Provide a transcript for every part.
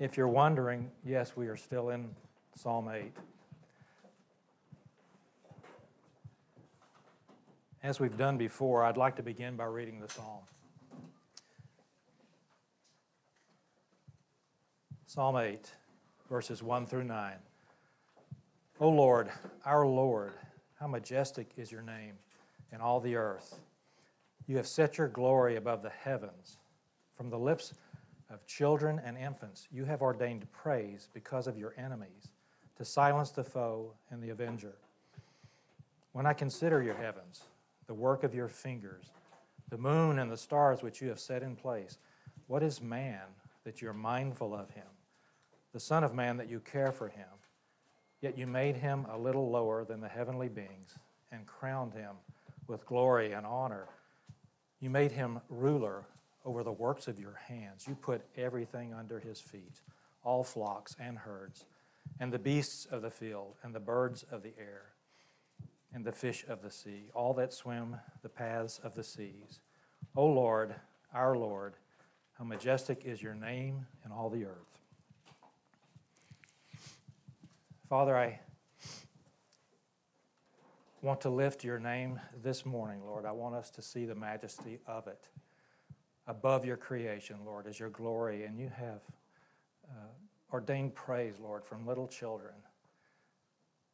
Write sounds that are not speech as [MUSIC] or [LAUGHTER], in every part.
If you're wondering, yes, we are still in Psalm 8. As we've done before, I'd like to begin by reading the psalm. Psalm 8, verses 1 through 9. O Lord, our Lord, how majestic is your name in all the earth. You have set your glory above the heavens. From the lips of children and infants, you have ordained praise because of your enemies, to silence the foe and the avenger. When I consider your heavens, the work of your fingers, the moon and the stars which you have set in place, what is man that you're mindful of him? The Son of Man that you care for him? Yet you made him a little lower than the heavenly beings and crowned him with glory and honor. You made him ruler over the works of your hands. You put everything under his feet, all flocks and herds, and the beasts of the field, and the birds of the air, and the fish of the sea, all that swim the paths of the seas. O Lord, our Lord, how majestic is your name in all the earth. Father, I want to lift your name this morning, Lord. I want us to see the majesty of it above your creation, Lord, is your glory. And you have uh, ordained praise, Lord, from little children.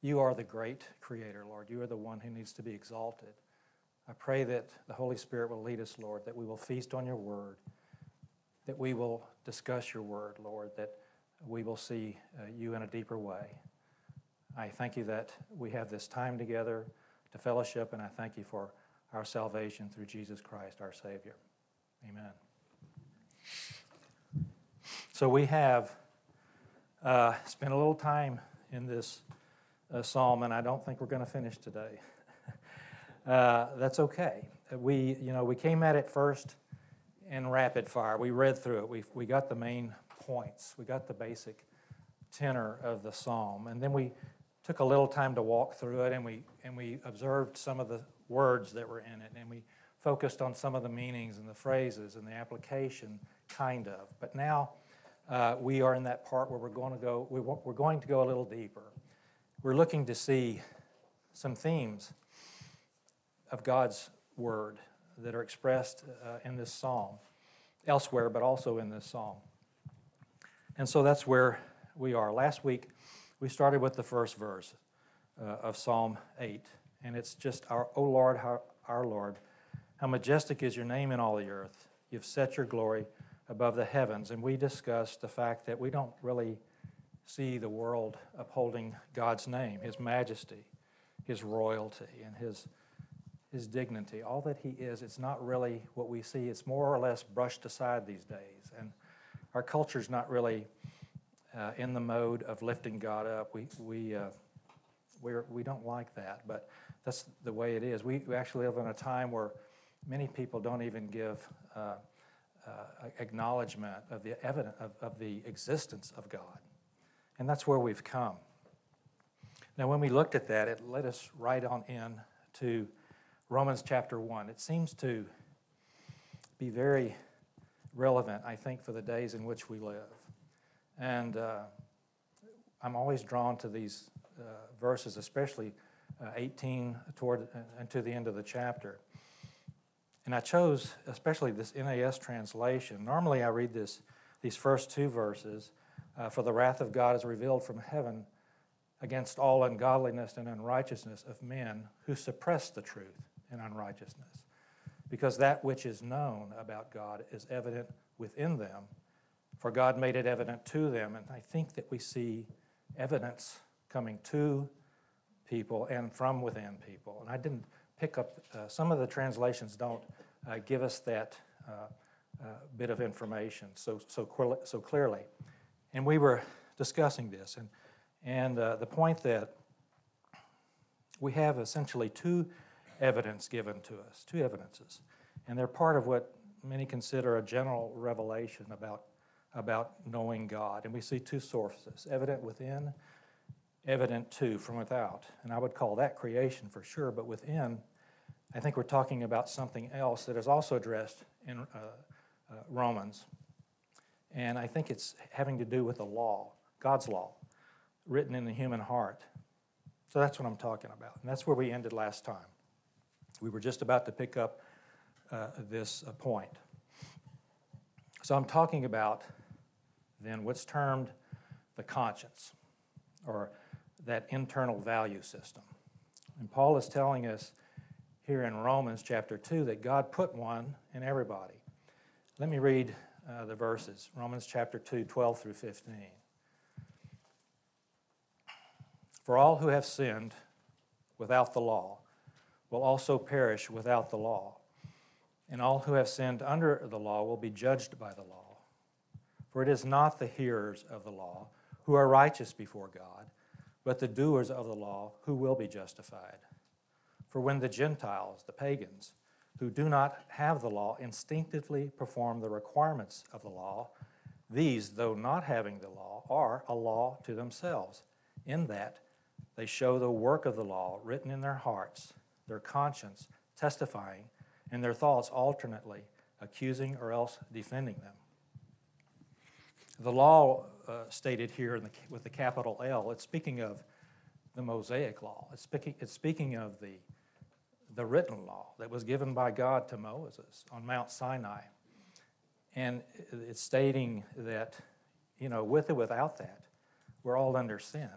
You are the great creator, Lord. You are the one who needs to be exalted. I pray that the Holy Spirit will lead us, Lord, that we will feast on your word, that we will discuss your word, Lord, that we will see uh, you in a deeper way. I thank you that we have this time together to fellowship, and I thank you for our salvation through Jesus Christ, our Savior. Amen. So we have uh, spent a little time in this uh, psalm, and I don't think we're going to finish today. [LAUGHS] uh, that's okay. We, you know, we came at it first in rapid fire. We read through it. We, we got the main points. We got the basic tenor of the psalm, and then we took a little time to walk through it, and we and we observed some of the words that were in it, and we focused on some of the meanings and the phrases and the application, kind of. But now uh, we are in that part where we're going to go. We, we're going to go a little deeper. We're looking to see some themes of God's word that are expressed uh, in this psalm, elsewhere, but also in this psalm. And so that's where we are. Last week, we started with the first verse uh, of Psalm 8, and it's just our, O Lord, our, our Lord, how majestic is your name in all the earth. You've set your glory above the heavens. And we discussed the fact that we don't really see the world upholding God's name, His majesty, His royalty, and His, His dignity. All that He is, it's not really what we see. It's more or less brushed aside these days. And our culture's not really uh, in the mode of lifting God up. We, we, uh, we're, we don't like that, but that's the way it is. We, we actually live in a time where many people don't even give uh, uh, acknowledgement of the evidence of, of the existence of God. And that's where we've come. Now, when we looked at that, it led us right on in to Romans chapter 1. It seems to be very relevant, I think, for the days in which we live. And uh, I'm always drawn to these uh, verses, especially uh, 18 toward uh, and to the end of the chapter. And I chose especially this NAS translation. Normally, I read this, these first two verses uh, For the wrath of God is revealed from heaven against all ungodliness and unrighteousness of men who suppress the truth in unrighteousness. Because that which is known about God is evident within them, for God made it evident to them. And I think that we see evidence coming to people and from within people. And I didn't pick up, uh, some of the translations don't uh, give us that uh, uh, bit of information so, so, so clearly. And we were discussing this, and, and uh, the point that we have essentially two evidence given to us, two evidences. And they're part of what many consider a general revelation about, about knowing God. And we see two sources evident within evident too from without. And I would call that creation for sure, but within, I think we're talking about something else that is also addressed in uh, uh, Romans. And I think it's having to do with the law, God's law, written in the human heart. So that's what I'm talking about. And that's where we ended last time. We were just about to pick up uh, this uh, point. So I'm talking about then what's termed the conscience or that internal value system. And Paul is telling us here in Romans chapter 2 that God put one in everybody. Let me read uh, the verses Romans chapter 2, 12 through 15. For all who have sinned without the law will also perish without the law, and all who have sinned under the law will be judged by the law. For it is not the hearers of the law who are righteous before God, but the doers of the law who will be justified. For when the Gentiles, the pagans, who do not have the law instinctively perform the requirements of the law, these, though not having the law, are a law to themselves, in that they show the work of the law written in their hearts, their conscience testifying, and their thoughts alternately accusing or else defending them. The law uh, stated here the, with the capital L, it's speaking of the Mosaic law. It's speaking, it's speaking of the the written law that was given by God to Moses on Mount Sinai. And it's stating that, you know, with or without that, we're all under sin.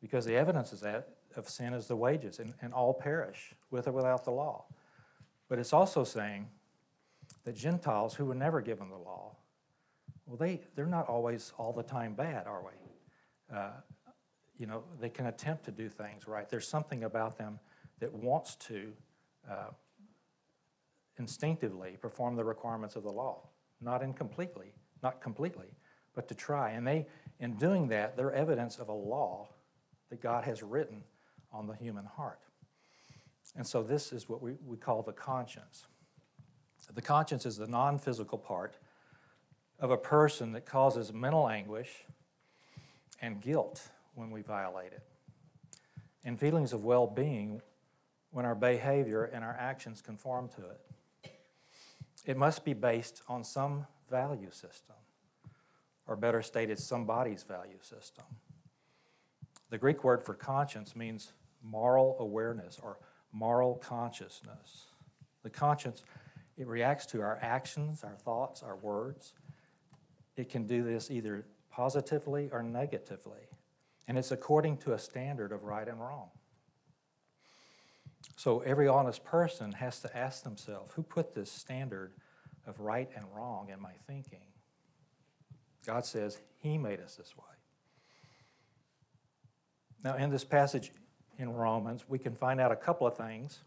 Because the evidence is that of sin is the wages, and, and all perish with or without the law. But it's also saying that Gentiles who were never given the law, well, they, they're not always all the time bad, are we? Uh, you know, they can attempt to do things right. There's something about them that wants to uh, instinctively perform the requirements of the law, not incompletely, not completely, but to try. And they, in doing that, they're evidence of a law that God has written on the human heart. And so this is what we, we call the conscience. The conscience is the non physical part of a person that causes mental anguish and guilt when we violate it, and feelings of well being when our behavior and our actions conform to it. It must be based on some value system, or better stated, somebody's value system. The Greek word for conscience means moral awareness or moral consciousness. The conscience, it reacts to our actions, our thoughts, our words. It can do this either positively or negatively, and it's according to a standard of right and wrong. So every honest person has to ask themselves who put this standard of right and wrong in my thinking? God says He made us this way. Now, in this passage in Romans, we can find out a couple of things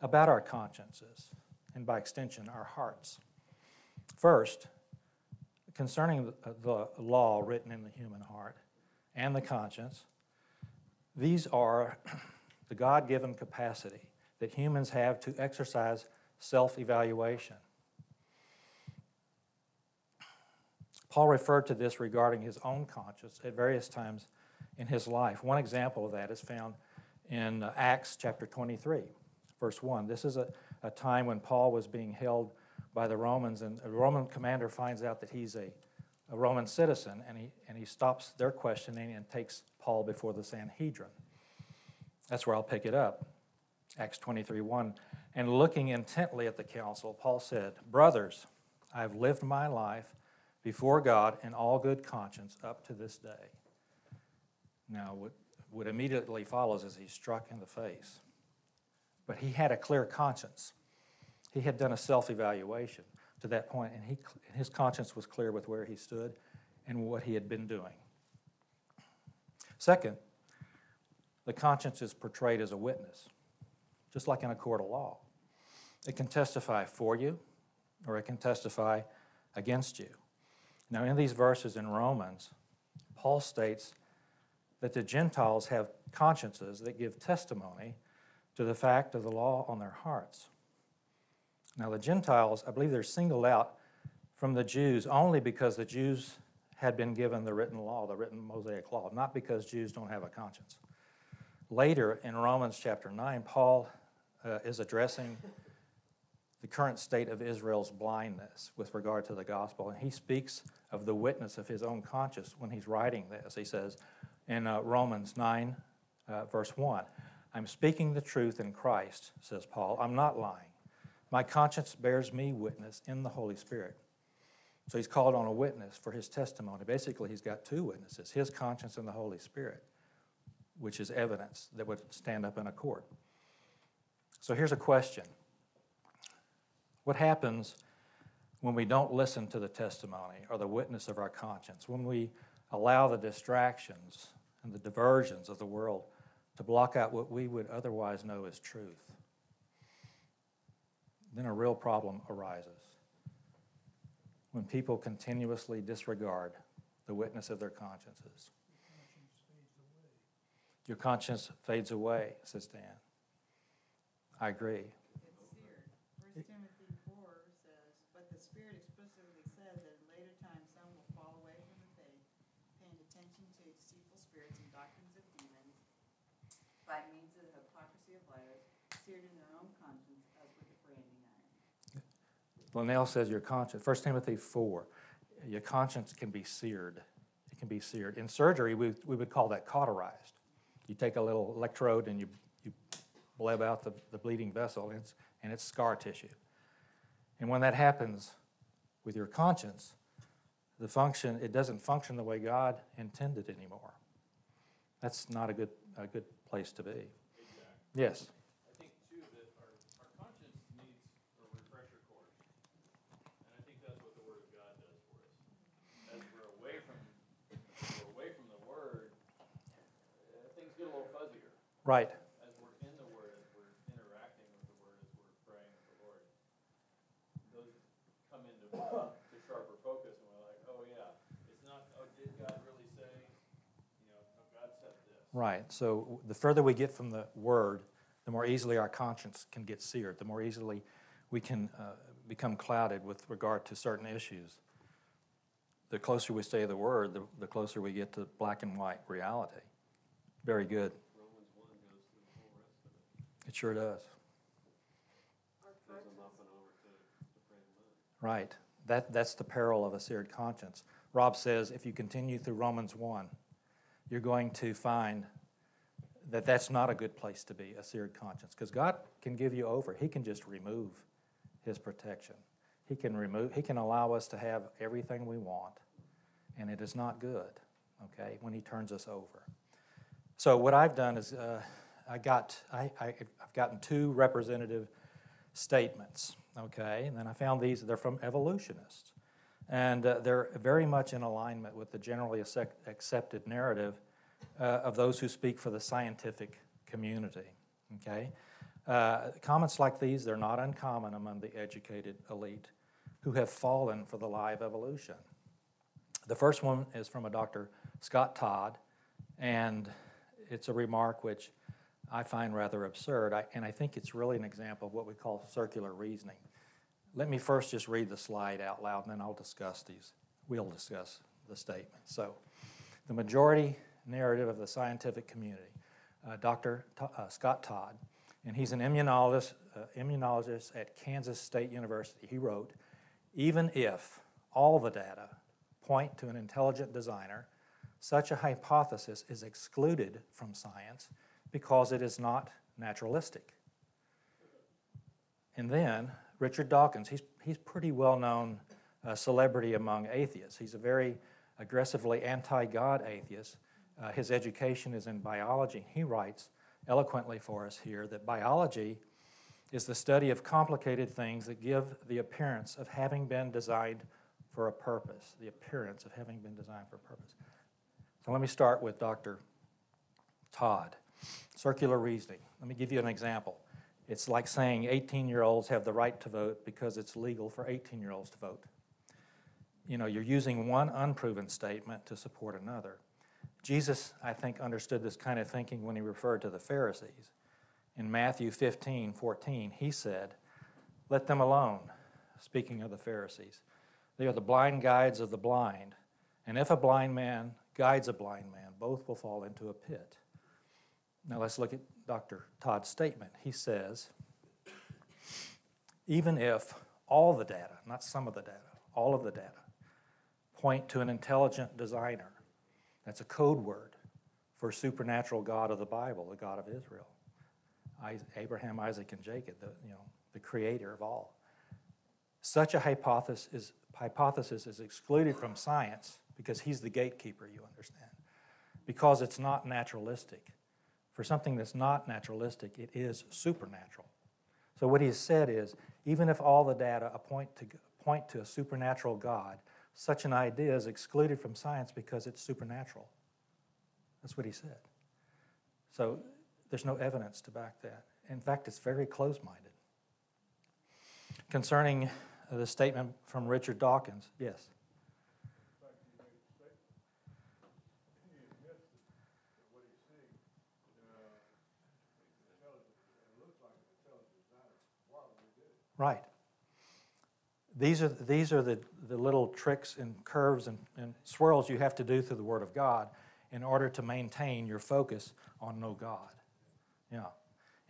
about our consciences and, by extension, our hearts. First, concerning the law written in the human heart and the conscience, these are [CLEARS THROAT] the God given capacity that humans have to exercise self evaluation. Paul referred to this regarding his own conscience at various times in his life. One example of that is found in uh, Acts chapter 23, verse 1. This is a, a time when Paul was being held by the Romans, and a Roman commander finds out that he's a, a Roman citizen, and he, and he stops their questioning and takes Paul before the Sanhedrin. That's where I'll pick it up. Acts 23 1. And looking intently at the council, Paul said, Brothers, I have lived my life before God in all good conscience up to this day. Now, what, what immediately follows is he's struck in the face. But he had a clear conscience. He had done a self evaluation to that point, and he, his conscience was clear with where he stood and what he had been doing. Second, the conscience is portrayed as a witness, just like in a court of law. It can testify for you or it can testify against you. Now, in these verses in Romans, Paul states that the Gentiles have consciences that give testimony to the fact of the law on their hearts. Now, the Gentiles, I believe they're singled out from the Jews only because the Jews had been given the written law, the written Mosaic law, not because Jews don't have a conscience. Later in Romans chapter 9, Paul uh, is addressing the current state of Israel's blindness with regard to the gospel. And he speaks of the witness of his own conscience when he's writing this. He says in uh, Romans 9, uh, verse 1, I'm speaking the truth in Christ, says Paul. I'm not lying. My conscience bears me witness in the Holy Spirit. So he's called on a witness for his testimony. Basically, he's got two witnesses his conscience and the Holy Spirit, which is evidence that would stand up in a court. So here's a question What happens when we don't listen to the testimony or the witness of our conscience? When we allow the distractions and the diversions of the world to block out what we would otherwise know as truth? Then a real problem arises when people continuously disregard the witness of their consciences. Your conscience fades away, says Dan. I agree. It's seared. First Timothy four says, but the Spirit explicitly says that in later times some will fall away from the faith, paying attention to deceitful spirits and doctrines of demons, by means of the hypocrisy of liars, seared in their own conscience as with a branding iron. Linnell says your conscience, 1 Timothy 4, your conscience can be seared. It can be seared. In surgery, we, we would call that cauterized. You take a little electrode and you, you bleb out the, the bleeding vessel, and it's, and it's scar tissue. And when that happens with your conscience, the function, it doesn't function the way God intended anymore. That's not a good, a good place to be. Yes. I think too that our, our conscience needs a refresher course. And I think that's what the Word of God does for us. As we're away from, as we're away from the Word, uh, things get a little fuzzier. Right. As we're in the Word, as we're interacting with the Word, as we're praying with the Lord, those come into to sharper focus, and we're like, oh yeah, it's not, oh, did God really say? You know, no, God said this. Right. So the further we get from the Word, the more easily our conscience can get seared, the more easily we can uh, become clouded with regard to certain issues. The closer we stay to the Word, the, the closer we get to black and white reality. Very good. Romans one goes through the whole rest of it. Sure does. Right. That, that's the peril of a seared conscience. Rob says if you continue through Romans 1, you're going to find that that's not a good place to be, a seared conscience, because God can give you over. He can just remove His protection. He can remove, He can allow us to have everything we want, and it is not good, okay, when He turns us over. So what I've done is uh, I got, I, I, I've gotten two representative statements, okay? And then I found these, they're from evolutionists. And uh, they're very much in alignment with the generally accept- accepted narrative uh, of those who speak for the scientific community, okay? Uh, comments like these, they're not uncommon among the educated elite who have fallen for the lie of evolution. The first one is from a Dr. Scott Todd, and it's a remark which I find rather absurd, I, and I think it's really an example of what we call circular reasoning. Let me first just read the slide out loud, and then I'll discuss these. We'll discuss the statement. So, the majority narrative of the scientific community, uh, Dr. To- uh, Scott Todd, and he's an immunologist, uh, immunologist at Kansas State University. He wrote, even if all the data point to an intelligent designer, such a hypothesis is excluded from science because it is not naturalistic. And then Richard Dawkins, he's, he's pretty well known uh, celebrity among atheists. He's a very aggressively anti God atheist. Uh, his education is in biology. He writes eloquently for us here that biology is the study of complicated things that give the appearance of having been designed for a purpose. The appearance of having been designed for a purpose. So let me start with Dr. Todd. Circular reasoning. Let me give you an example. It's like saying 18 year olds have the right to vote because it's legal for 18 year olds to vote. You know, you're using one unproven statement to support another. Jesus, I think, understood this kind of thinking when he referred to the Pharisees. In Matthew 15, 14, he said, Let them alone, speaking of the Pharisees. They are the blind guides of the blind. And if a blind man guides a blind man, both will fall into a pit. Now let's look at Dr. Todd's statement. He says, even if all the data, not some of the data, all of the data, point to an intelligent designer. That's a code word for supernatural God of the Bible, the God of Israel. Abraham, Isaac, and Jacob, the, you know, the creator of all. Such a hypothesis is, hypothesis is excluded from science because he's the gatekeeper, you understand. Because it's not naturalistic. For something that's not naturalistic, it is supernatural. So, what he's said is even if all the data point to, point to a supernatural God, such an idea is excluded from science because it's supernatural. That's what he said. So, there's no evidence to back that. In fact, it's very close minded. Concerning the statement from Richard Dawkins, yes. Right. These are, these are the, the little tricks and curves and, and swirls you have to do through the Word of God in order to maintain your focus on no God. Yeah.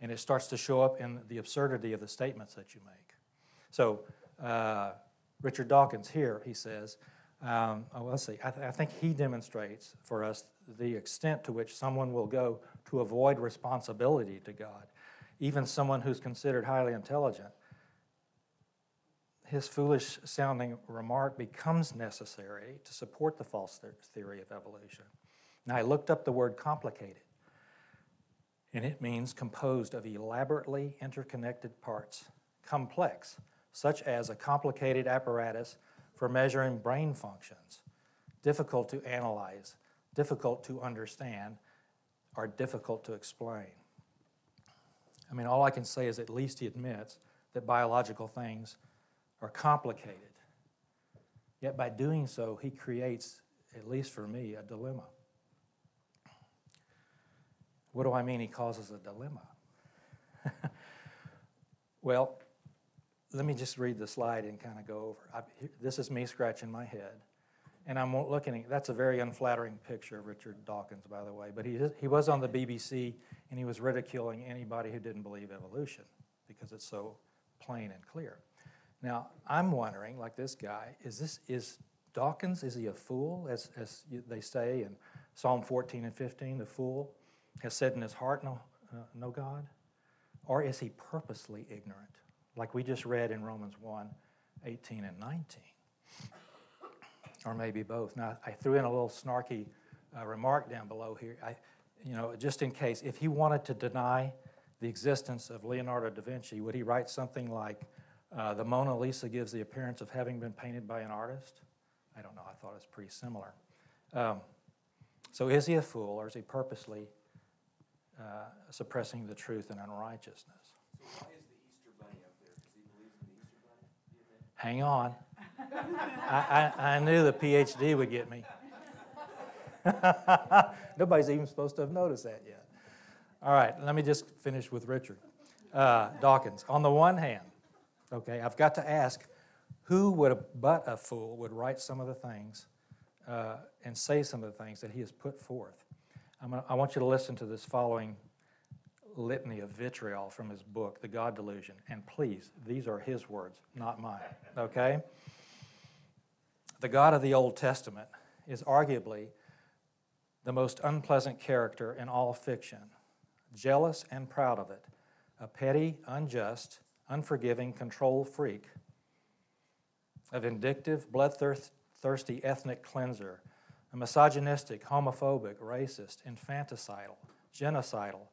And it starts to show up in the absurdity of the statements that you make. So, uh, Richard Dawkins here, he says, um, oh, let's see, I, th- I think he demonstrates for us the extent to which someone will go to avoid responsibility to God, even someone who's considered highly intelligent his foolish sounding remark becomes necessary to support the false theory of evolution. Now, I looked up the word complicated, and it means composed of elaborately interconnected parts, complex, such as a complicated apparatus for measuring brain functions, difficult to analyze, difficult to understand, or difficult to explain. I mean, all I can say is at least he admits that biological things are complicated. Yet by doing so, he creates, at least for me, a dilemma. What do I mean he causes a dilemma? [LAUGHS] well, let me just read the slide and kind of go over. I, this is me scratching my head. And I'm looking at, that's a very unflattering picture of Richard Dawkins, by the way. But he, he was on the BBC and he was ridiculing anybody who didn't believe evolution because it's so plain and clear. Now, I'm wondering, like this guy, is this is Dawkins, is he a fool, as, as they say in Psalm 14 and 15, the fool has said in his heart, no, uh, no God? Or is he purposely ignorant, like we just read in Romans 1 18 and 19? Or maybe both. Now, I threw in a little snarky uh, remark down below here. I, you know, just in case, if he wanted to deny the existence of Leonardo da Vinci, would he write something like, uh, the Mona Lisa gives the appearance of having been painted by an artist. I don't know, I thought it was pretty similar. Um, so is he a fool or is he purposely uh, suppressing the truth and unrighteousness? So? Hang on. I, I, I knew the PhD would get me. [LAUGHS] Nobody's even supposed to have noticed that yet. All right, let me just finish with Richard uh, Dawkins. On the one hand, Okay, I've got to ask who would but a fool would write some of the things uh, and say some of the things that he has put forth. Gonna, I want you to listen to this following litany of vitriol from his book, The God Delusion. And please, these are his words, not mine. Okay? The God of the Old Testament is arguably the most unpleasant character in all fiction, jealous and proud of it, a petty, unjust, unforgiving control freak, a vindictive, bloodthirsty ethnic cleanser, a misogynistic, homophobic, racist, infanticidal, genocidal,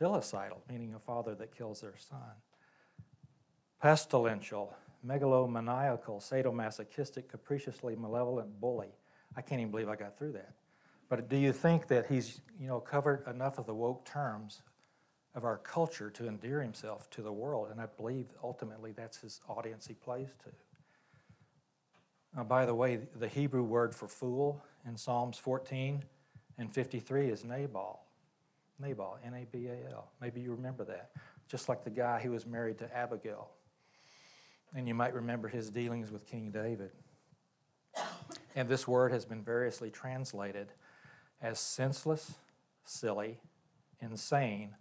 filicidal, meaning a father that kills their son, pestilential, megalomaniacal, sadomasochistic, capriciously malevolent bully. I can't even believe I got through that. But do you think that he's, you know, covered enough of the woke terms of our culture to endear himself to the world. And I believe ultimately that's his audience he plays to. Now, by the way, the Hebrew word for fool in Psalms 14 and 53 is Nabal. Nabal, N A B A L. Maybe you remember that. Just like the guy who was married to Abigail. And you might remember his dealings with King David. And this word has been variously translated as senseless, silly, insane,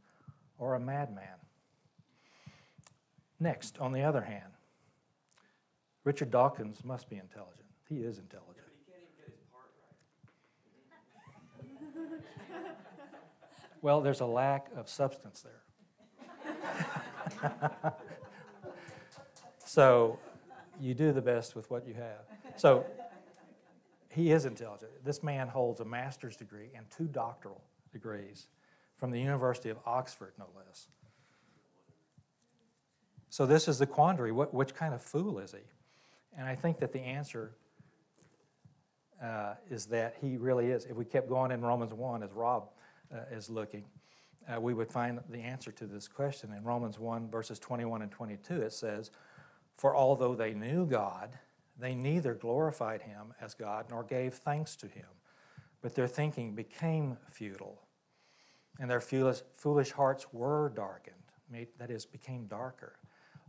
or a madman. Next, on the other hand, Richard Dawkins must be intelligent. He is intelligent. But he can't even get his part right. [LAUGHS] Well, there's a lack of substance there. [LAUGHS] so you do the best with what you have. So he is intelligent. This man holds a master's degree and two doctoral degrees from the University of Oxford, no less. So this is the quandary. What, which kind of fool is he? And I think that the answer uh, is that he really is. If we kept going in Romans 1, as Rob uh, is looking, uh, we would find the answer to this question. In Romans 1, verses 21 and 22, it says, For although they knew God, they neither glorified him as God nor gave thanks to him, but their thinking became futile, and their foolish, foolish hearts were darkened, made, that is, became darker.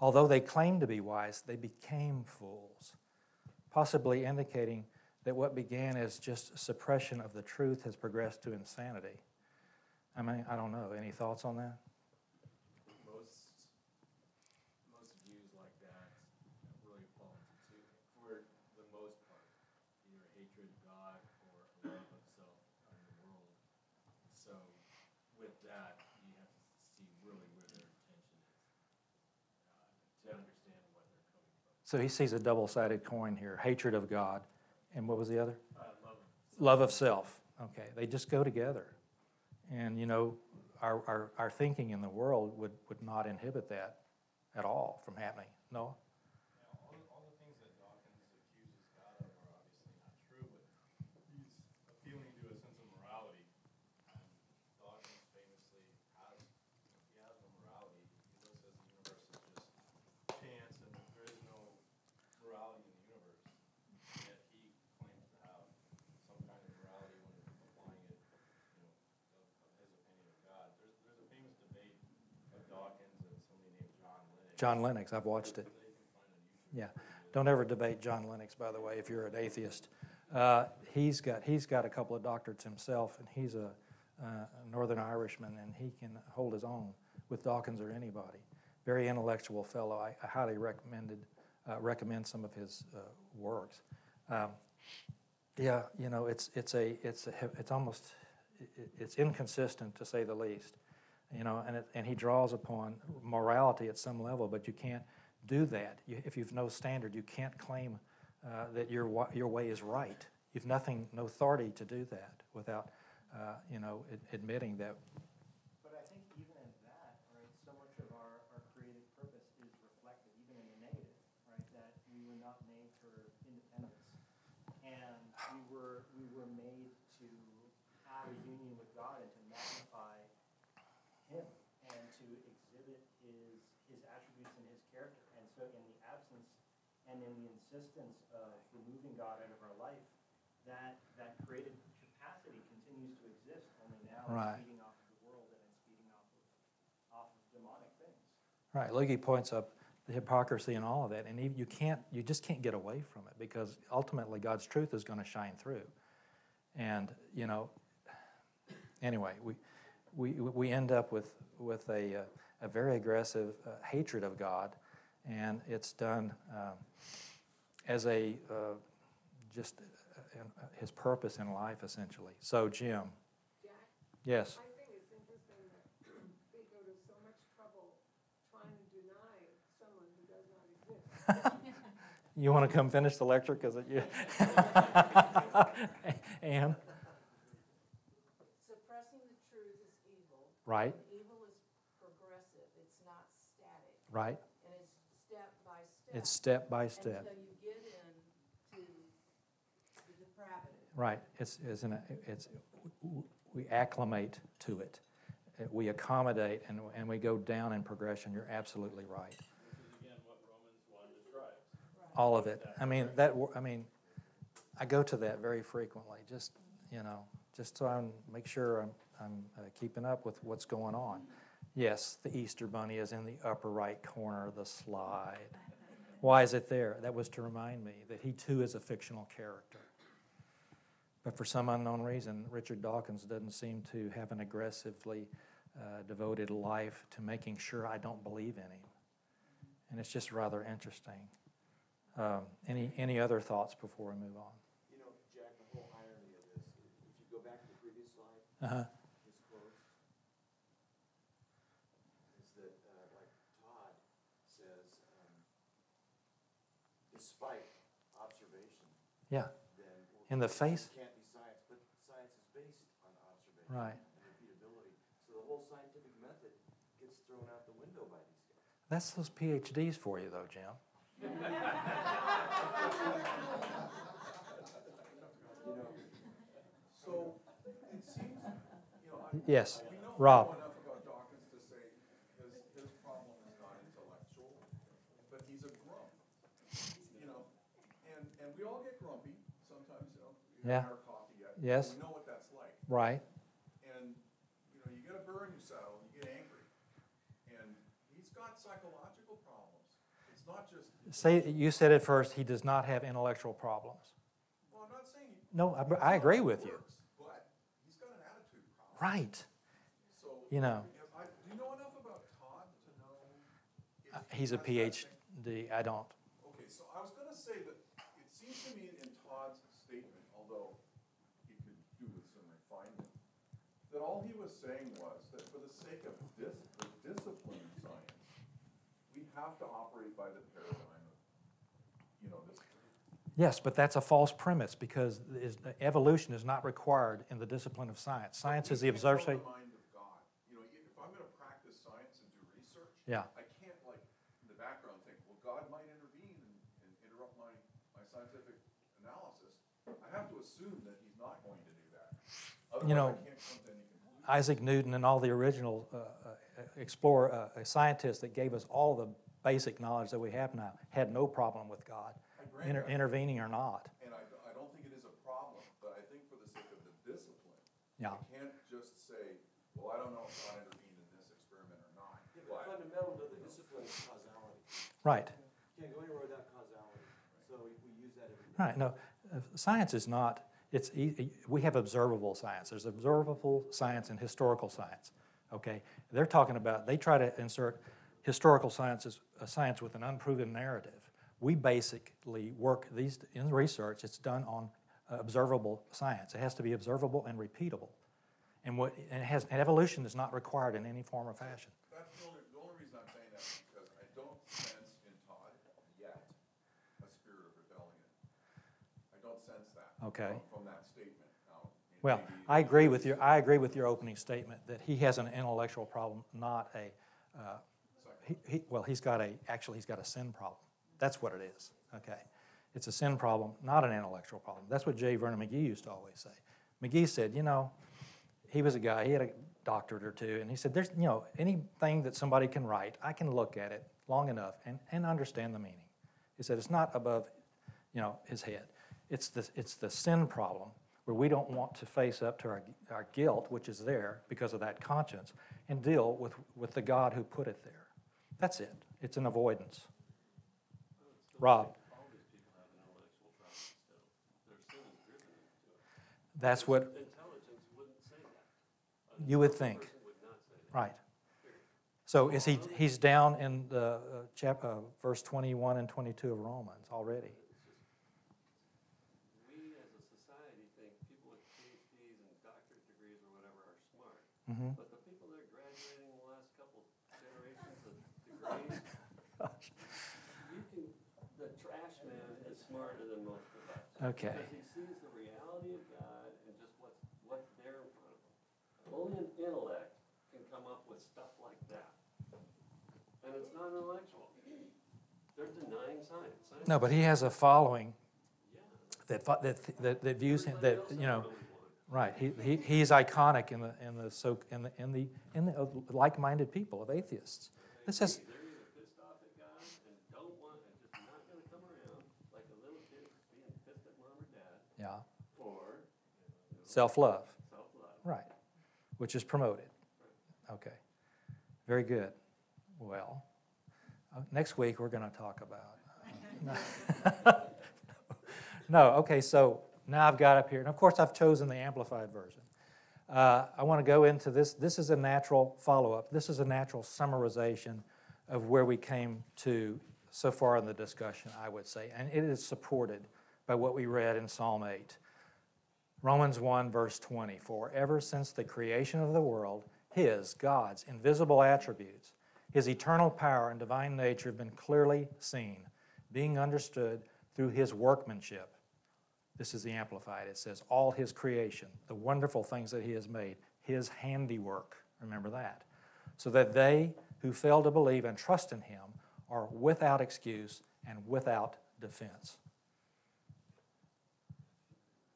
Although they claimed to be wise, they became fools, possibly indicating that what began as just suppression of the truth has progressed to insanity. I mean, I don't know. Any thoughts on that? Most, most views like that really fall into two, for the most part, either hatred of God or a love of self in the world. So with that, you have to see really where their intention is, uh, to understand what they're coming from. So he sees a double sided coin here hatred of God. And what was the other? Uh, love of Love of self. Okay, they just go together. And, you know, our, our, our thinking in the world would, would not inhibit that at all from happening. No? Now, all, all the things that Dawkins accuses God of are obviously not true, but he's appealing to a sense of morality. Um, Dawkins famously has, he has no morality. He looks at the universe as just chance, and there is no morality in the universe. Yet he claims to have some kind of morality when applying it, you know, of, of his opinion of God. There's, there's a famous debate of Dawkins and somebody named John Lennox. I've watched it. Yeah. Don't ever debate John Lennox, by the way, if you're an atheist. Uh, he's, got, he's got a couple of doctorates himself, and he's a, uh, a Northern Irishman, and he can hold his own with Dawkins or anybody. Very intellectual fellow. I, I highly recommended, uh, recommend some of his uh, works. Um, yeah, you know, it's, it's, a, it's, a, it's almost, it's inconsistent to say the least. You know, and, it, and he draws upon morality at some level, but you can't do that. You, if you've no standard, you can't claim uh, that your, your way is right. You've nothing, no authority to do that without, uh, you know, ad- admitting that. But I think even in that, right, so much of our, our creative purpose is reflected even in the negative, right? That we were not made for independence. And we were, we were made to have a union with God and to magnify Him and to exhibit His, His attributes and His character. And so in the absence and in the insistence of removing God out of our life, that, that creative capacity continues to exist, only now Right. it's feeding off of the world and it's feeding off of, off of demonic things. Right, Logie points up the hypocrisy and all of that, and you- you can't, you just can't get away from it because ultimately God's truth is going to shine through. And you know, anyway, we we we end up with with a uh, a very aggressive uh, hatred of God, and it's done um, as a uh, just uh, uh, his purpose in life essentially. So Jim, Jack, yes, I think it's interesting that [CLEARS THROAT] they go to so much trouble trying to deny someone who does not exist. [LAUGHS] you want to come finish the lecture because you. [LAUGHS] Ann, Suppressing the truth is evil. right, and Evil is progressive, it's not static, right. and it's step by step. It's step by step. Until you get into the depravity. Right. It's, it's, an, it's we acclimate to it. We accommodate and, and we go down in progression. You're absolutely right. Again what Romans one describes. All of it. I mean that. I mean, I go to that very frequently. Just you know, just so I make sure I'm, I'm uh, keeping up with what's going on. Yes, the Easter Bunny is in the upper right corner of the slide. Why is it there? That was to remind me that he too is a fictional character. But for some unknown reason, Richard Dawkins doesn't seem to have an aggressively uh, devoted life to making sure I don't believe in him. and it's just rather interesting. Um, any, any other thoughts before we move on? You know, Jack, the whole irony of this, if you go back to the previous slide, Uh-huh. this close, is that, uh, like Todd says, um, despite observation, Yeah, then. well, In the face? Can't be science, but science is based on observation. Right. And repeatability, so the whole scientific method gets thrown out the window by these guys. that's those PhDs for you, though, Jim. [LAUGHS] You know, So, it seems, you know, I. Yes, we know- Rob. We know enough about Dawkins to say his, his problem is not intellectual, but he's a grump. You know, and, and we all get grumpy sometimes, you know, we Yeah. our coffee yet. Yes. We know what that's like. Right. And, you know, you get a burr in your saddle, you get angry. And he's got psychological problems. It's not just, Say, you said it first, he does not have intellectual problems. well, I'm not saying. he- No, I, I agree with you. But he's got an attitude problem. Right. So. You know. I- Do you know enough about Todd to know? if Uh, he He's a has that thing? PhD. I don't. Okay, so I was gonna say that it seems to me in Todd's statement, although he could do with some refinement, that all he was saying was that for the sake of dis, the discipline of science, we have to operate by the paradigm of, you know, this. Yes, but that's a false premise because is- evolution is not required in the discipline of science. Science is the observation. the mind of God. You know, if I'm gonna practice science and do research. Yeah. I can't like, in the background think, well, God might intervene and, and interrupt my, my scientific analysis. I have to assume that he's not going to do that. You Otherwise, know, Isaac Newton and all the original uh, uh, explorer, uh, scientists that gave us all the basic knowledge that we have now had no problem with God, inter- intervening or not. And I, I don't think it is a problem, but I think for the sake of the discipline, Yeah. I can't just say, well, I don't know if God intervened in this experiment or not. yeah, but But fundamental to the discipline is causality. Right. Can't go anywhere without causality, so we we use that every day. Right. No, uh, science is not. It's we have observable science. There's observable science and historical science. Okay, they're talking about. They try to insert historical science as a science with an unproven narrative. We basically work these in research. It's done on uh, observable science. It has to be observable and repeatable. And what and it has and evolution is not required in any form or fashion. That's the only, the only reason I'm saying that is because I don't sense in Todd yet a spirit of rebellion. I don't sense that. Okay. From, that statement. Now, it Well, may be- I agree with your, I agree with your opening statement that he has an intellectual problem, not a, uh, he, he, well, he's got a, actually, he's got a sin problem. That's what it is, okay? It's a sin problem, not an intellectual problem. That's what J. Vernon McGee used to always say. McGee said, you know, he was a guy, he had a doctorate or two, and he said, there's, you know, anything that somebody can write, I can look at it long enough and, and understand the meaning. He said, it's not above, you know, his head. It's the, it's the sin problem where we don't want to face up to our, our guilt, which is there because of that conscience, and deal with, with the God who put it there. That's it. It's an avoidance. Rob, that's what you would think. Right. So is he, he's down in the uh, chap, uh, verse 21 and 22 of Romans already. We as a society think people with PhDs and doctorate degrees or whatever are Mhm. But the people that are graduating the last couple generations of degrees, [LAUGHS] you can, the trash man is smarter than most of us. Okay. Because he sees the reality of God and just what's, what's there in front of him. Only an intellect can come up with stuff like that. And it's not intellectual. They're denying science. Science No, but he has a following Yeah. that, that, that, that views him, that, you know. Right. He, he, he's iconic in the, in the, so, in the, in the, in the uh, like-minded people of atheists. This is, They're either pissed off at God and don't want, and just not gonna come around, like a little kid being pissed at mom or dad, yeah, or, you know, self-love, self-love. right, which is promoted. Okay, very good. Well, uh, next week, we're going to talk about. No. [LAUGHS] No, okay, so now I've got up here, and of course, I've chosen the amplified version. Uh, I want to go into this. This is a natural follow up. This is a natural summarization of where we came to so far in the discussion, I would say. And it is supported by what we read in Psalm 8. Romans 1, verse 20 For ever since the creation of the world, His, God's, invisible attributes, His eternal power and divine nature have been clearly seen, being understood through His workmanship. This is the Amplified. It says, All His creation, the wonderful things that He has made, His handiwork. Remember that. So that they who fail to believe and trust in Him are without excuse and without defense.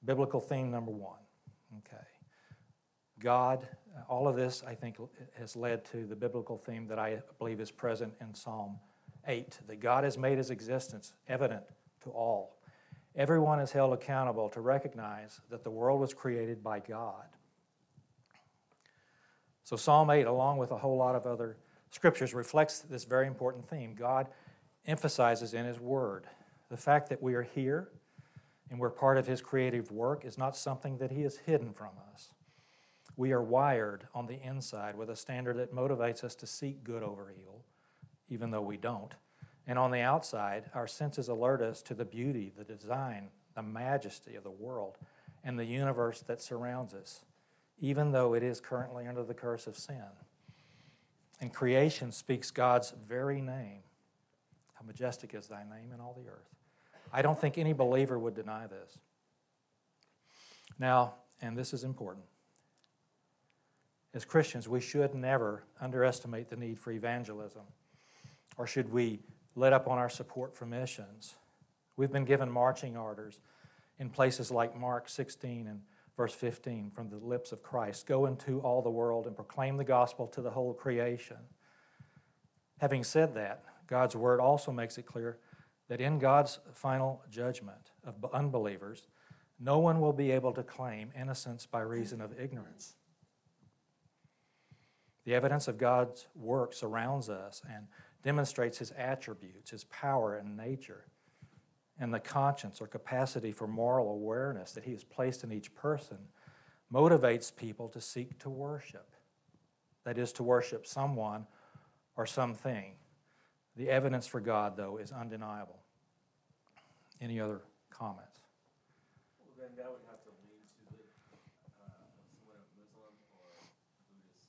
Biblical theme number one. Okay. God, uh, all of this, I think, has led to the biblical theme that I believe is present in Psalm 8 that God has made his existence evident to all. Everyone is held accountable to recognize that the world was created by God. So, Psalm 8, along with a whole lot of other scriptures, reflects this very important theme. God emphasizes in his word the fact that we are here and we're part of His creative work is not something that He has hidden from us. We are wired on the inside with a standard that motivates us to seek good over evil, even though we don't. And on the outside, our senses alert us to the beauty, the design, the majesty of the world and the universe that surrounds us, even though it is currently under the curse of sin. And creation speaks God's very name. How majestic is thy name in all the earth. I don't think any believer would deny this. Now, and this is important. As Christians, we should never underestimate the need for evangelism, or should we let up on our support for missions. We've been given marching orders in places like Mark 16 and verse 15 from the lips of Christ Go into all the world and proclaim the gospel to the whole creation. Having said that, God's word also makes it clear that in God's final judgment of unbelievers, no one will be able to claim innocence by reason of ignorance. The evidence of God's work surrounds us and demonstrates his attributes, his power and nature, and the conscience or capacity for moral awareness that he has placed in each person motivates people to seek to worship. That is, to worship someone or something. The evidence for God, though, is undeniable. Any other comments? Well, then that would have to lead to the, uh, someone a Muslim or Buddhist,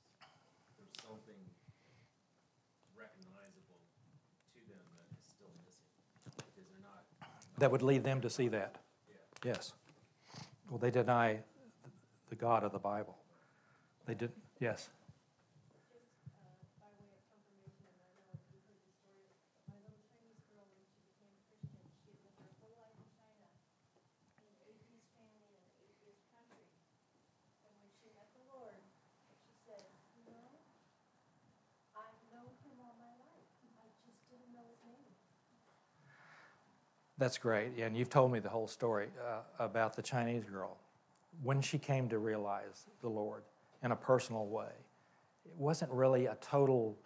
there's something recognizable to them that is still missing, because they're not, That would lead them to see that. yeah. Yes. Well, they deny the God of the Bible. They did, yes. Just uh, by way of confirmation, and I know you've heard the story, my little Chinese girl, when she became a Christian, she had lived her whole life in China, in an atheist family in an atheist country. And when she met the Lord, she said, you know, I've known him all my life, I just didn't know his name. That's great. Yeah, and you've told me the whole story uh, about the Chinese girl. When she came to realize the Lord in a personal way, it wasn't really a total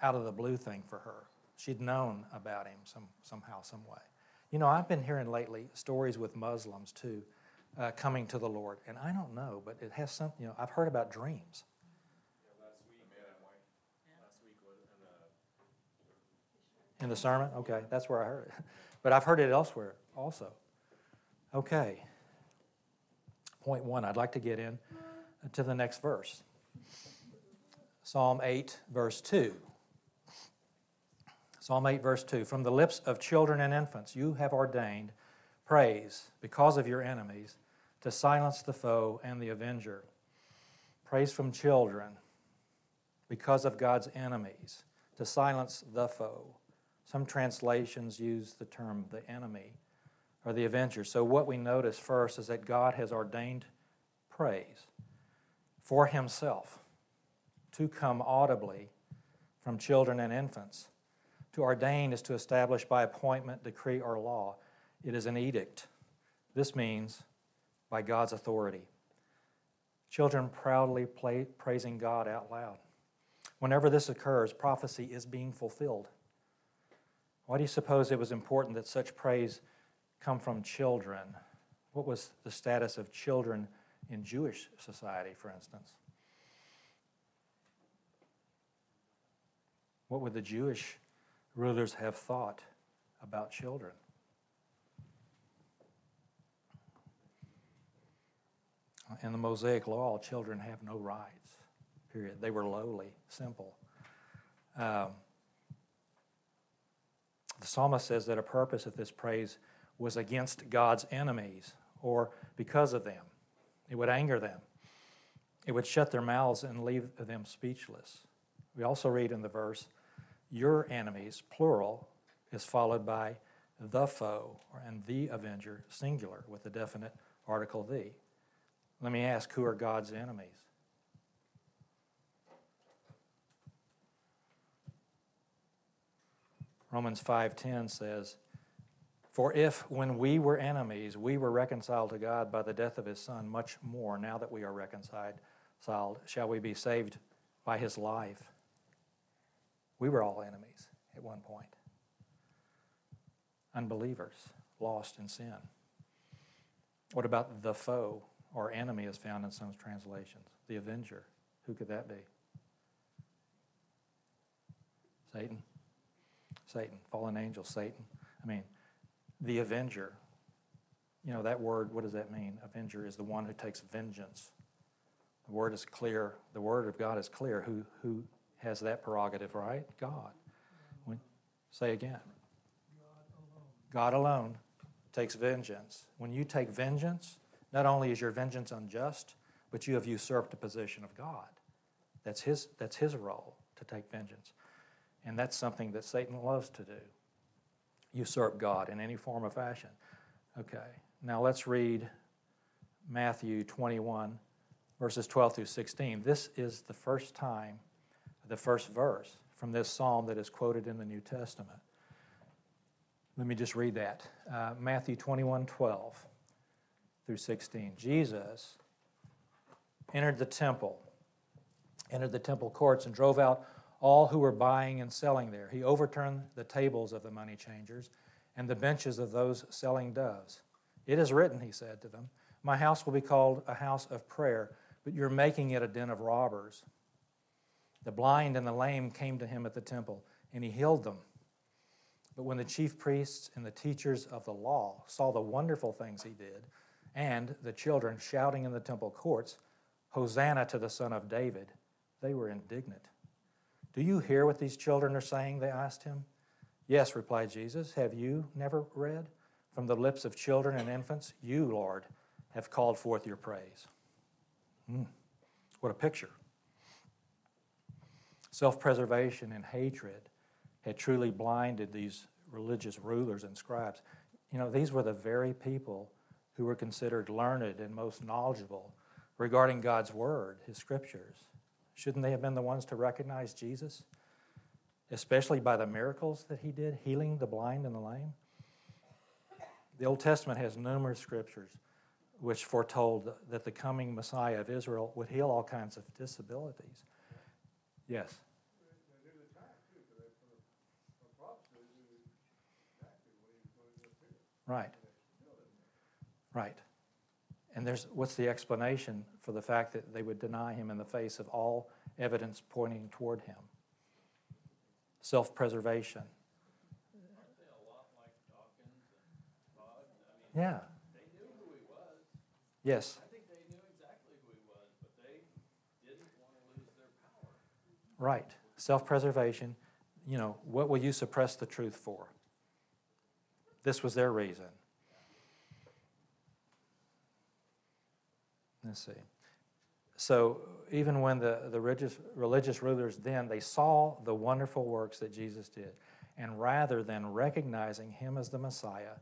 out of the blue thing for her. She'd known about him some, somehow, some way. You know, I've been hearing lately stories with Muslims too uh, coming to the Lord, and I don't know, but it has some, you know, I've heard about dreams. Yeah, last week, man, last week was, in the In the sermon? Okay, that's where I heard it. [LAUGHS] But I've heard it elsewhere also. Okay. Point one, I'd like to get in to the next verse. Psalm 8, verse 2. Psalm 8, verse 2. From the lips of children and infants, you have ordained praise because of your enemies to silence the foe and the avenger. Praise from children because of God's enemies to silence the foe. Some translations use the term the enemy or the avenger. So, what we notice first is that God has ordained praise for Himself to come audibly from children and infants. To ordain is to establish by appointment, decree, or law. It is an edict. This means by God's authority. Children proudly play, praising God out loud. Whenever this occurs, prophecy is being fulfilled. Why do you suppose it was important that such praise come from children? What was the status of children in Jewish society, for instance? What would the Jewish rulers have thought about children. In the Mosaic Law, children have no rights, period. They were lowly, simple. Um, the psalmist says that a purpose of this praise was against God's enemies or because of them. It would anger them, it would shut their mouths and leave them speechless. We also read in the verse, Your enemies, plural, is followed by the foe and the avenger, singular, with the definite article the. Let me ask who are God's enemies? Romans 5:10 says, "For if when we were enemies we were reconciled to God by the death of his son, much more now that we are reconciled, shall we be saved by his life." We were all enemies at one point. Unbelievers, lost in sin. What about the foe or enemy is found in some translations? The avenger. Who could that be? Satan. Satan, fallen angel, Satan. I mean, the avenger. You know, that word, what does that mean? Avenger is the one who takes vengeance. The word is clear. The word of God is clear. Who, who has that prerogative, right? God. When, say again. God alone takes vengeance. When you take vengeance, not only is your vengeance unjust, but you have usurped the position of God. That's his, that's his role to take vengeance. And that's something that Satan loves to do usurp God in any form or fashion. Okay, now let's read Matthew 21, verses 12 through 16. This is the first time, the first verse from this psalm that is quoted in the New Testament. Let me just read that. Uh, Matthew 21, 12 through 16. Jesus entered the temple, entered the temple courts, and drove out all who were buying and selling there. He overturned the tables of the money changers and the benches of those selling doves. It is written, he said to them, My house will be called a house of prayer, but you're making it a den of robbers. The blind and the lame came to him at the temple, and he healed them. But when the chief priests and the teachers of the law saw the wonderful things he did, and the children shouting in the temple courts, Hosanna to the Son of David, they were indignant. Do you hear what these children are saying? They asked him. Yes, replied Jesus. Have you never read? From the lips of children and infants, you, Lord, have called forth your praise. Mm, what a picture. Self preservation and hatred had truly blinded these religious rulers and scribes. You know, these were the very people who were considered learned and most knowledgeable regarding God's Word, His Scriptures. Shouldn't they have been the ones to recognize Jesus? Especially by the miracles that he did, healing the blind and the lame. The Old Testament has numerous scriptures which foretold that the coming Messiah of Israel would heal all kinds of disabilities. Yes? Right. Right. And there's, what's the explanation for the fact that they would deny him in the face of all evidence pointing toward him? Self preservation. Like? I mean, Yeah. they knew who he was. Yes. Right. Self preservation. You know, what will you suppress the truth for? This was their reason. Let's see. So even when the, the religious, religious rulers then, they saw the wonderful works that Jesus did, and rather than recognizing him as the Messiah,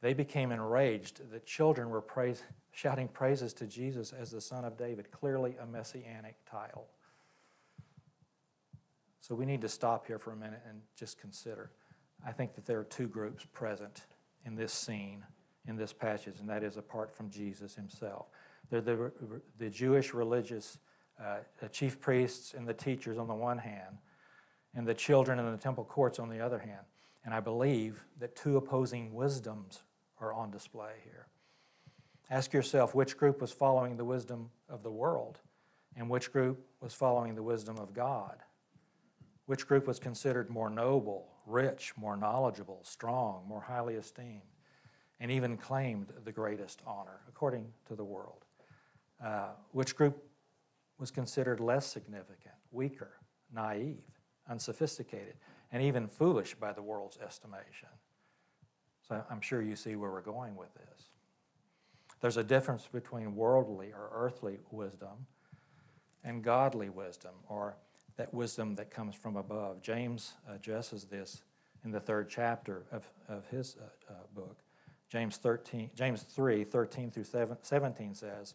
they became enraged that children were praise, shouting praises to Jesus as the Son of David, clearly a messianic title. So we need to stop here for a minute and just consider. I think that there are two groups present in this scene, in this passage, and that is apart from Jesus himself. They're the, the Jewish religious uh, chief priests and the teachers on the one hand, and the children in the temple courts on the other hand. And I believe that two opposing wisdoms are on display here. Ask yourself which group was following the wisdom of the world and which group was following the wisdom of God. Which group was considered more noble rich, more knowledgeable, strong, more highly esteemed, and even claimed the greatest honor, according to the world. Uh, which group was considered less significant, weaker, naive, unsophisticated, and even foolish by the world's estimation? So I'm sure you see where we're going with this. There's a difference between worldly or earthly wisdom and godly wisdom, or that wisdom that comes from above. James addresses this in the third chapter of, of his uh, uh, book. James, 13, James 3 13 through 17 says,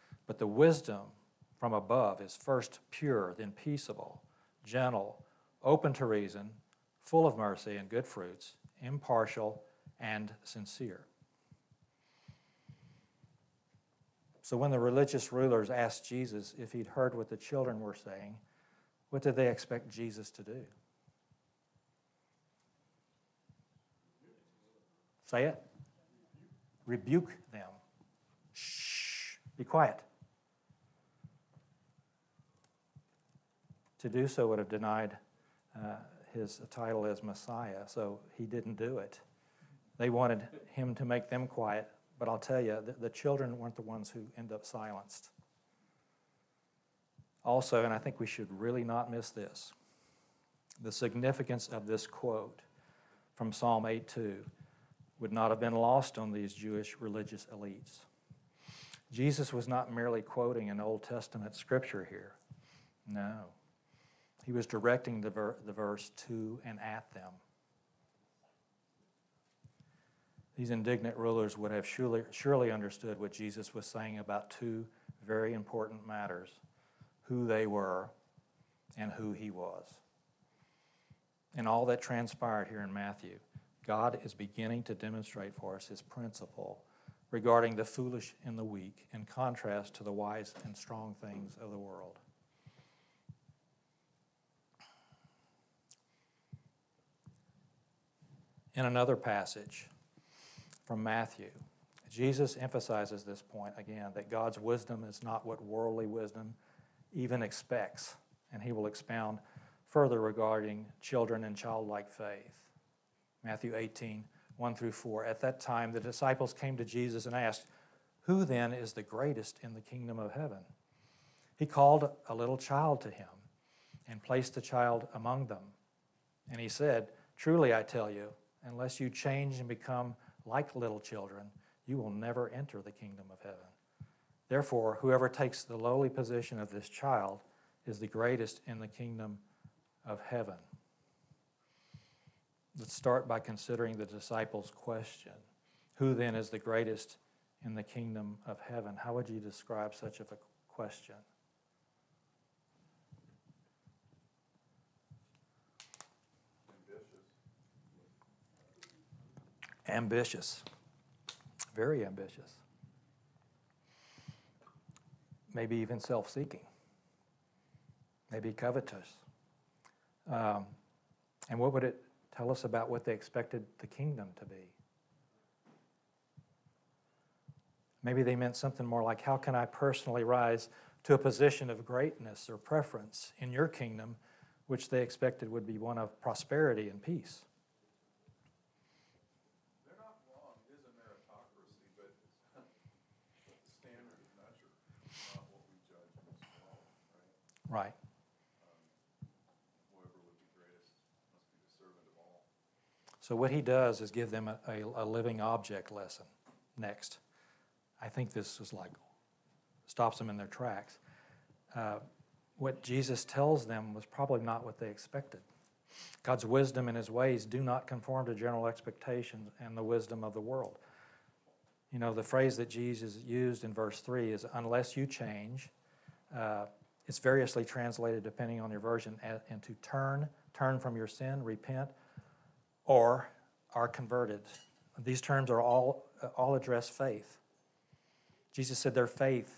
But the wisdom from above is first pure, then peaceable, gentle, open to reason, full of mercy and good fruits impartial, and sincere. So when the religious rulers asked Jesus if he'd heard what the children were saying, what did they expect Jesus to do? Say it. Rebuke them. Shh. Be quiet. To do so would have denied uh, his title as Messiah, so he didn't do it. They wanted him to make them quiet, but I'll tell you, the, the children weren't the ones who end up silenced. Also, and I think we should really not miss this, the significance of this quote from Psalm 8:2 would not have been lost on these Jewish religious elites. Jesus was not merely quoting an Old Testament scripture here. No. He was directing the, ver- the verse to and at them. These indignant rulers would have surely, surely understood what Jesus was saying about two very important matters who they were and who he was. In all that transpired here in Matthew, God is beginning to demonstrate for us his principle regarding the foolish and the weak in contrast to the wise and strong things of the world. In another passage from Matthew, Jesus emphasizes this point again that God's wisdom is not what worldly wisdom even expects, and he will expound further regarding children and childlike faith. Matthew 18, 1 through 4. At that time, the disciples came to Jesus and asked, Who then is the greatest in the kingdom of heaven? He called a little child to him and placed the child among them. And he said, Truly I tell you, unless you change and become like little children, you will never enter the kingdom of heaven. Therefore, whoever takes the lowly position of this child is the greatest in the kingdom of heaven. Let's start by considering the disciples' question Who then is the greatest in the kingdom of heaven? How would you describe such a question? Ambitious. Very ambitious. Maybe even self seeking. Maybe covetous. Um, and what would it tell us about what they expected the kingdom to be? Maybe they meant something more like, How can I personally rise to a position of greatness or preference in your kingdom, which they expected would be one of prosperity and peace? They're not wrong, it is a meritocracy, but but the standard of measure is not what we judge in this world, right? Right. Whoever would be greatest must be the servant of all. So, what he does is give them a, a, a living object lesson next. I think this is like stops them in their tracks. Uh, what Jesus tells them was probably not what they expected. God's wisdom and his ways do not conform to general expectations and the wisdom of the world. You know, the phrase that Jesus used in verse 3 is, unless you change, uh, It's variously translated depending on your version, and to turn, turn from your sin, repent, or are converted. These terms are all, all address faith. Jesus said their faith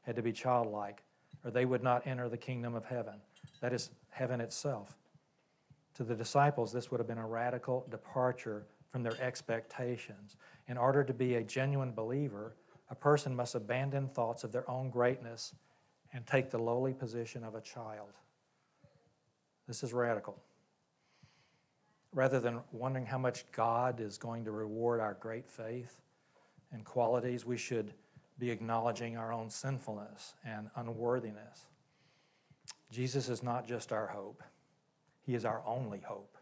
had to be childlike, or they would not enter the kingdom of heaven. That is heaven itself. To the disciples, this would have been a radical departure from their expectations. In order to be a genuine believer, a person must abandon thoughts of their own greatness and take the lowly position of a child. This is radical. Rather than wondering how much God is going to reward our great faith and qualities, we should be acknowledging our own sinfulness and unworthiness. Jesus is not just our hope, He is our only hope.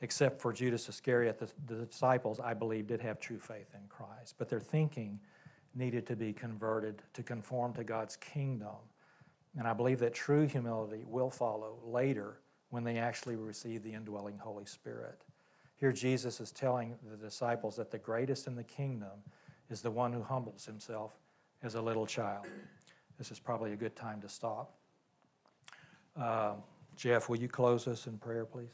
Except for Judas Iscariot, the, the disciples, I believe, did have true faith in Christ, but their thinking needed to be converted to conform to God's kingdom. And I believe that true humility will follow later when they actually receive the indwelling Holy Spirit. Here, Jesus is telling the disciples that the greatest in the kingdom is the one who humbles himself as a little child. This is probably a good time to stop. Uh, Jeff, will you close us in prayer, please?